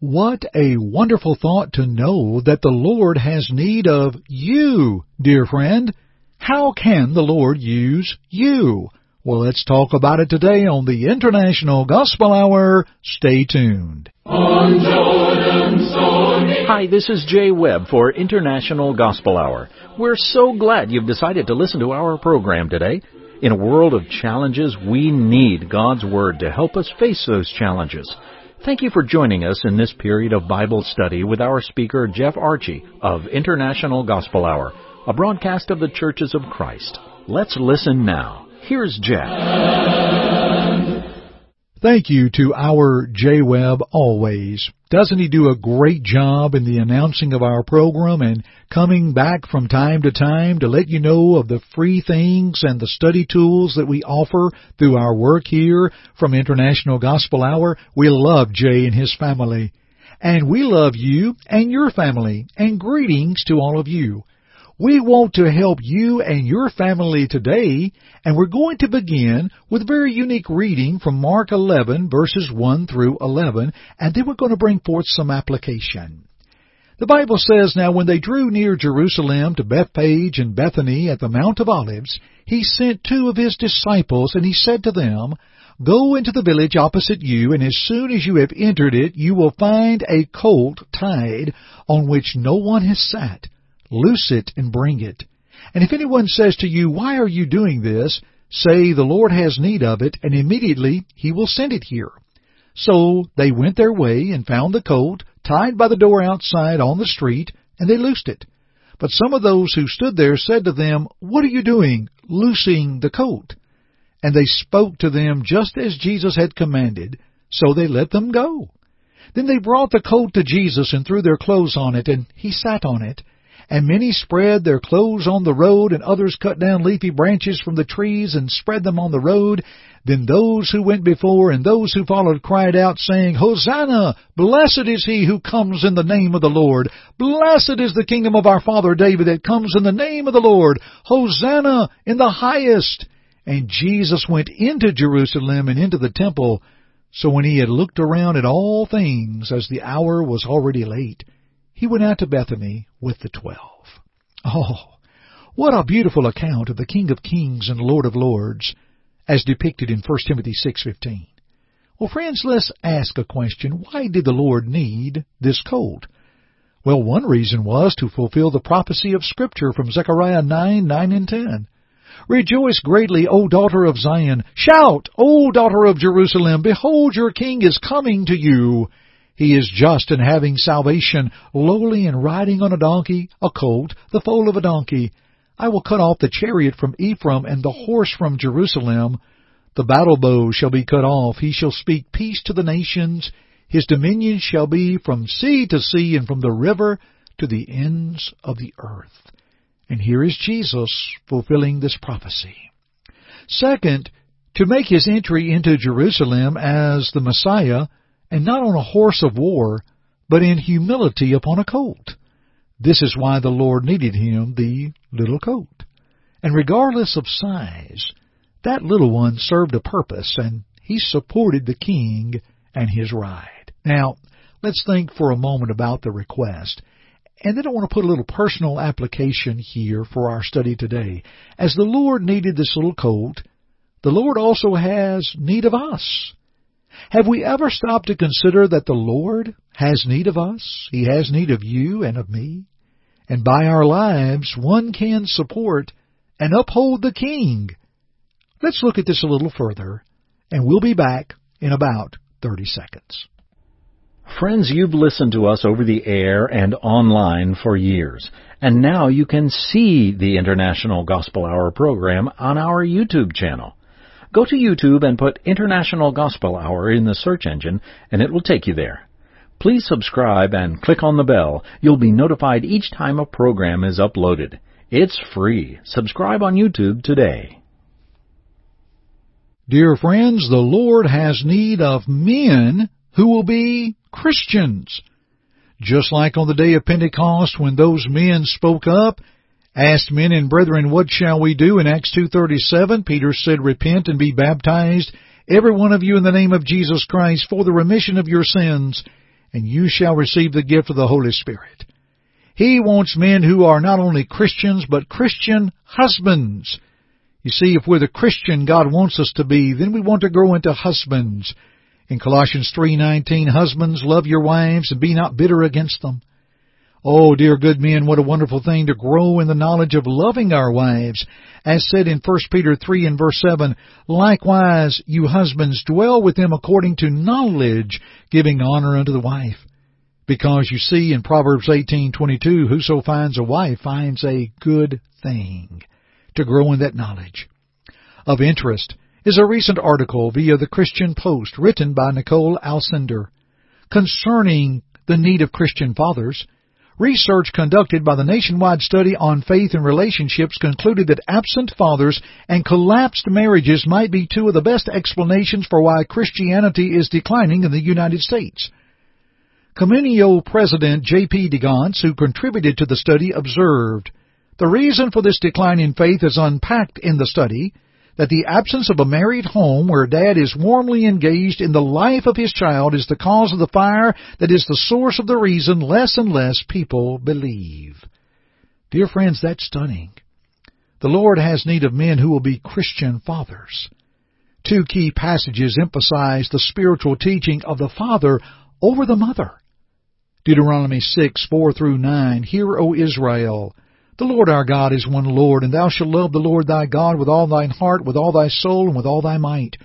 What a wonderful thought to know that the Lord has need of you, dear friend. How can the Lord use you? Well, let's talk about it today on the International Gospel Hour. Stay tuned. Hi, this is Jay Webb for International Gospel Hour. We're so glad you've decided to listen to our program today. In a world of challenges, we need God's Word to help us face those challenges. Thank you for joining us in this period of Bible study with our speaker, Jeff Archie of International Gospel Hour, a broadcast of the Churches of Christ. Let's listen now. Here's Jeff. Thank you to our Jay Webb always. Doesn't he do a great job in the announcing of our program and coming back from time to time to let you know of the free things and the study tools that we offer through our work here from International Gospel Hour? We love Jay and his family. And we love you and your family and greetings to all of you. We want to help you and your family today, and we're going to begin with a very unique reading from Mark 11 verses 1 through 11, and then we're going to bring forth some application. The Bible says, Now when they drew near Jerusalem to Bethphage and Bethany at the Mount of Olives, he sent two of his disciples, and he said to them, Go into the village opposite you, and as soon as you have entered it, you will find a colt tied on which no one has sat Loose it and bring it. And if anyone says to you, Why are you doing this? say, The Lord has need of it, and immediately he will send it here. So they went their way and found the colt tied by the door outside on the street, and they loosed it. But some of those who stood there said to them, What are you doing, loosing the colt? And they spoke to them just as Jesus had commanded, so they let them go. Then they brought the colt to Jesus and threw their clothes on it, and he sat on it. And many spread their clothes on the road, and others cut down leafy branches from the trees and spread them on the road. Then those who went before and those who followed cried out, saying, Hosanna! Blessed is he who comes in the name of the Lord! Blessed is the kingdom of our father David that comes in the name of the Lord! Hosanna in the highest! And Jesus went into Jerusalem and into the temple. So when he had looked around at all things, as the hour was already late, he went out to Bethany with the twelve. Oh, what a beautiful account of the King of Kings and Lord of Lords, as depicted in 1 Timothy 6.15. Well, friends, let's ask a question. Why did the Lord need this colt? Well, one reason was to fulfill the prophecy of Scripture from Zechariah 9, 9 and 10. Rejoice greatly, O daughter of Zion. Shout, O daughter of Jerusalem. Behold, your king is coming to you. He is just in having salvation, lowly and riding on a donkey, a colt, the foal of a donkey. I will cut off the chariot from Ephraim and the horse from Jerusalem. The battle bow shall be cut off. He shall speak peace to the nations. His dominion shall be from sea to sea and from the river to the ends of the earth. And here is Jesus fulfilling this prophecy. Second, to make his entry into Jerusalem as the Messiah, and not on a horse of war, but in humility upon a colt. This is why the Lord needed him the little colt. And regardless of size, that little one served a purpose, and he supported the king and his ride. Now, let's think for a moment about the request. And then I want to put a little personal application here for our study today. As the Lord needed this little colt, the Lord also has need of us. Have we ever stopped to consider that the Lord has need of us? He has need of you and of me. And by our lives, one can support and uphold the King. Let's look at this a little further, and we'll be back in about 30 seconds. Friends, you've listened to us over the air and online for years, and now you can see the International Gospel Hour program on our YouTube channel. Go to YouTube and put International Gospel Hour in the search engine, and it will take you there. Please subscribe and click on the bell. You'll be notified each time a program is uploaded. It's free. Subscribe on YouTube today. Dear friends, the Lord has need of men who will be Christians. Just like on the day of Pentecost when those men spoke up asked men and brethren, what shall we do? In Acts 2.37, Peter said, repent and be baptized, every one of you in the name of Jesus Christ, for the remission of your sins, and you shall receive the gift of the Holy Spirit. He wants men who are not only Christians, but Christian husbands. You see, if we're the Christian God wants us to be, then we want to grow into husbands. In Colossians 3:19, husbands love your wives and be not bitter against them. Oh, dear good men, what a wonderful thing to grow in the knowledge of loving our wives. As said in 1 Peter 3 and verse 7, Likewise, you husbands, dwell with them according to knowledge, giving honor unto the wife. Because you see in Proverbs 18:22, whoso finds a wife finds a good thing to grow in that knowledge. Of interest is a recent article via the Christian Post written by Nicole Alcindor concerning the need of Christian fathers Research conducted by the Nationwide Study on Faith and Relationships concluded that absent fathers and collapsed marriages might be two of the best explanations for why Christianity is declining in the United States. Communio President J.P. DeGance, who contributed to the study, observed, The reason for this decline in faith is unpacked in the study that the absence of a married home where dad is warmly engaged in the life of his child is the cause of the fire that is the source of the reason less and less people believe. Dear friends, that's stunning. The Lord has need of men who will be Christian fathers. Two key passages emphasize the spiritual teaching of the father over the mother. Deuteronomy 6, 4 through 9, Hear, O Israel, the Lord our God is one Lord, and thou shalt love the Lord thy God with all thine heart, with all thy soul, and with all thy might.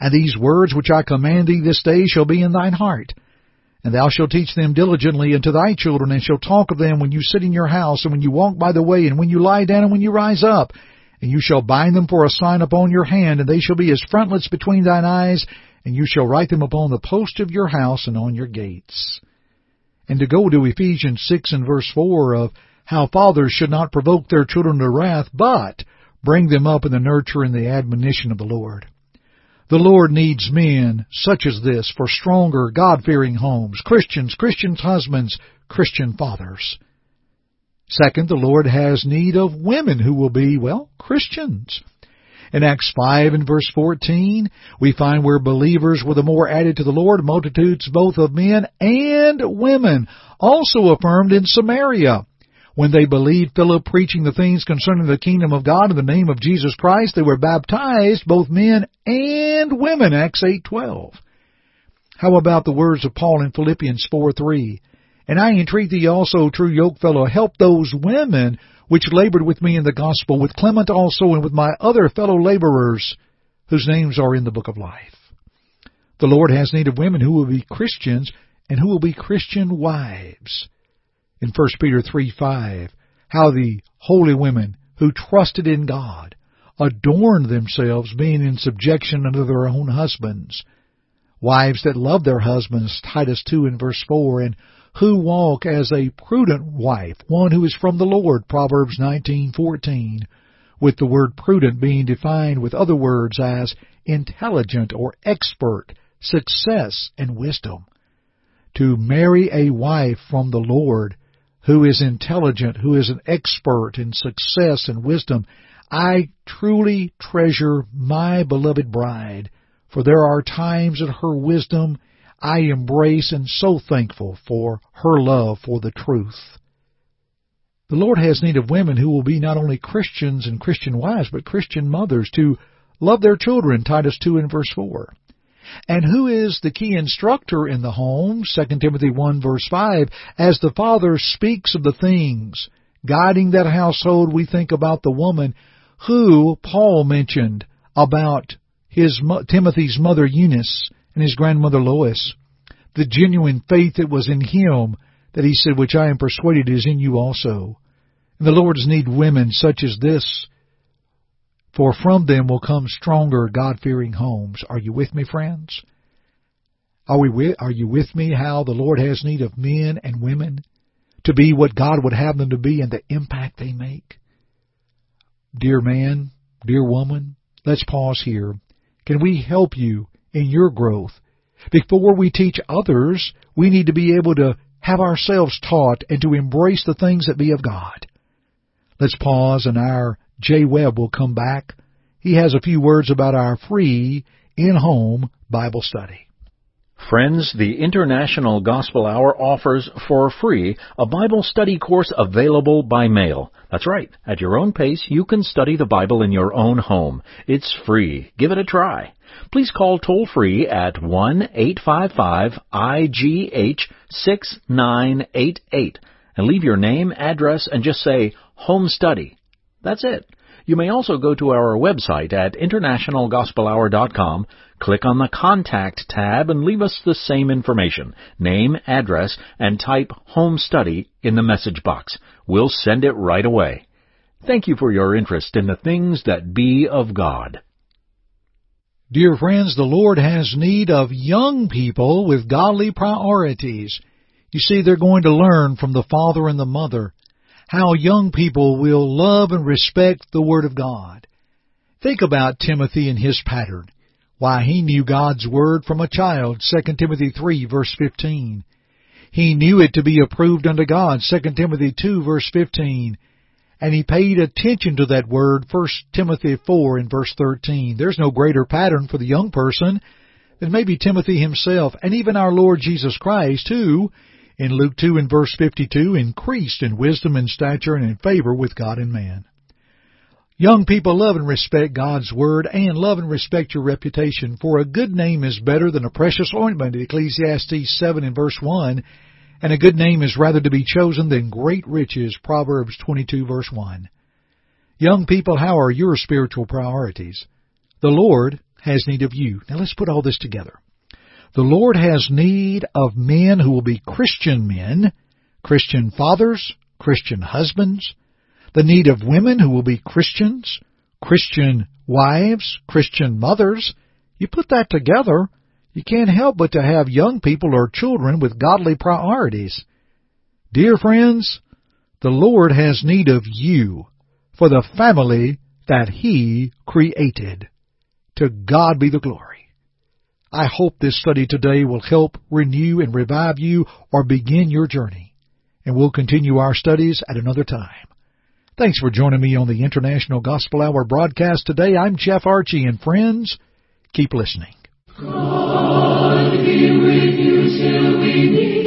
And these words which I command thee this day shall be in thine heart. And thou shalt teach them diligently unto thy children, and shalt talk of them when you sit in your house, and when you walk by the way, and when you lie down, and when you rise up. And you shall bind them for a sign upon your hand, and they shall be as frontlets between thine eyes, and you shall write them upon the post of your house and on your gates. And to go to Ephesians 6 and verse 4 of how fathers should not provoke their children to wrath, but bring them up in the nurture and the admonition of the Lord. The Lord needs men such as this for stronger, God-fearing homes, Christians, Christians' husbands, Christian fathers. Second, the Lord has need of women who will be, well, Christians. In Acts 5 and verse 14, we find where believers were the more added to the Lord, multitudes both of men and women, also affirmed in Samaria. When they believed Philip preaching the things concerning the kingdom of God in the name of Jesus Christ, they were baptized, both men and women, Acts 8.12. How about the words of Paul in Philippians 4.3? And I entreat thee also, true yokefellow, help those women which labored with me in the gospel, with Clement also, and with my other fellow laborers, whose names are in the book of life. The Lord has need of women who will be Christians and who will be Christian wives in 1 Peter 3 5, how the holy women who trusted in God adorned themselves, being in subjection unto their own husbands. Wives that love their husbands, Titus 2 and verse 4, and who walk as a prudent wife, one who is from the Lord, Proverbs 19:14, with the word prudent being defined with other words as intelligent or expert, success, and wisdom. To marry a wife from the Lord who is intelligent, who is an expert in success and wisdom. I truly treasure my beloved bride, for there are times in her wisdom I embrace and so thankful for her love for the truth. The Lord has need of women who will be not only Christians and Christian wives, but Christian mothers to love their children, Titus 2 and verse 4. And who is the key instructor in the home? 2 Timothy 1 verse 5. As the father speaks of the things guiding that household, we think about the woman who Paul mentioned about his Timothy's mother Eunice and his grandmother Lois. The genuine faith that was in him that he said, which I am persuaded is in you also. And the Lord's need women such as this for from them will come stronger God-fearing homes. Are you with me, friends? Are we with, are you with me how the Lord has need of men and women to be what God would have them to be and the impact they make? Dear man, dear woman, let's pause here. Can we help you in your growth? Before we teach others, we need to be able to have ourselves taught and to embrace the things that be of God. Let's pause in our Jay Webb will come back. He has a few words about our free in-home Bible study. Friends, the International Gospel Hour offers for free a Bible study course available by mail. That's right. At your own pace, you can study the Bible in your own home. It's free. Give it a try. Please call toll free at 1-855-IGH-6988 and leave your name, address, and just say home study. That's it. You may also go to our website at internationalgospelhour.com, click on the Contact tab, and leave us the same information name, address, and type Home Study in the message box. We'll send it right away. Thank you for your interest in the things that be of God. Dear friends, the Lord has need of young people with godly priorities. You see, they're going to learn from the father and the mother how young people will love and respect the Word of God. Think about Timothy and his pattern. Why, he knew God's Word from a child, 2 Timothy 3 verse 15. He knew it to be approved unto God, 2 Timothy 2 verse 15. And he paid attention to that word, 1 Timothy 4 in verse 13. There's no greater pattern for the young person than maybe Timothy himself, and even our Lord Jesus Christ, who, in Luke 2 and verse 52, increased in wisdom and stature and in favor with God and man. Young people love and respect God's Word and love and respect your reputation, for a good name is better than a precious ointment, Ecclesiastes 7 and verse 1, and a good name is rather to be chosen than great riches, Proverbs 22 verse 1. Young people, how are your spiritual priorities? The Lord has need of you. Now let's put all this together. The Lord has need of men who will be Christian men, Christian fathers, Christian husbands, the need of women who will be Christians, Christian wives, Christian mothers. You put that together, you can't help but to have young people or children with godly priorities. Dear friends, the Lord has need of you for the family that He created. To God be the glory. I hope this study today will help renew and revive you or begin your journey. And we'll continue our studies at another time. Thanks for joining me on the International Gospel Hour broadcast today. I'm Jeff Archie, and friends, keep listening.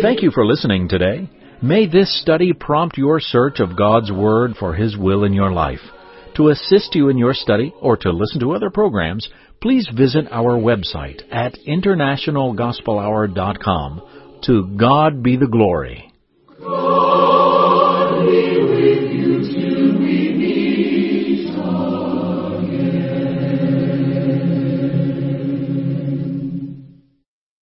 Thank you for listening today. May this study prompt your search of God's Word for His will in your life. To assist you in your study or to listen to other programs, please visit our website at internationalgospelhour.com. To God be the glory.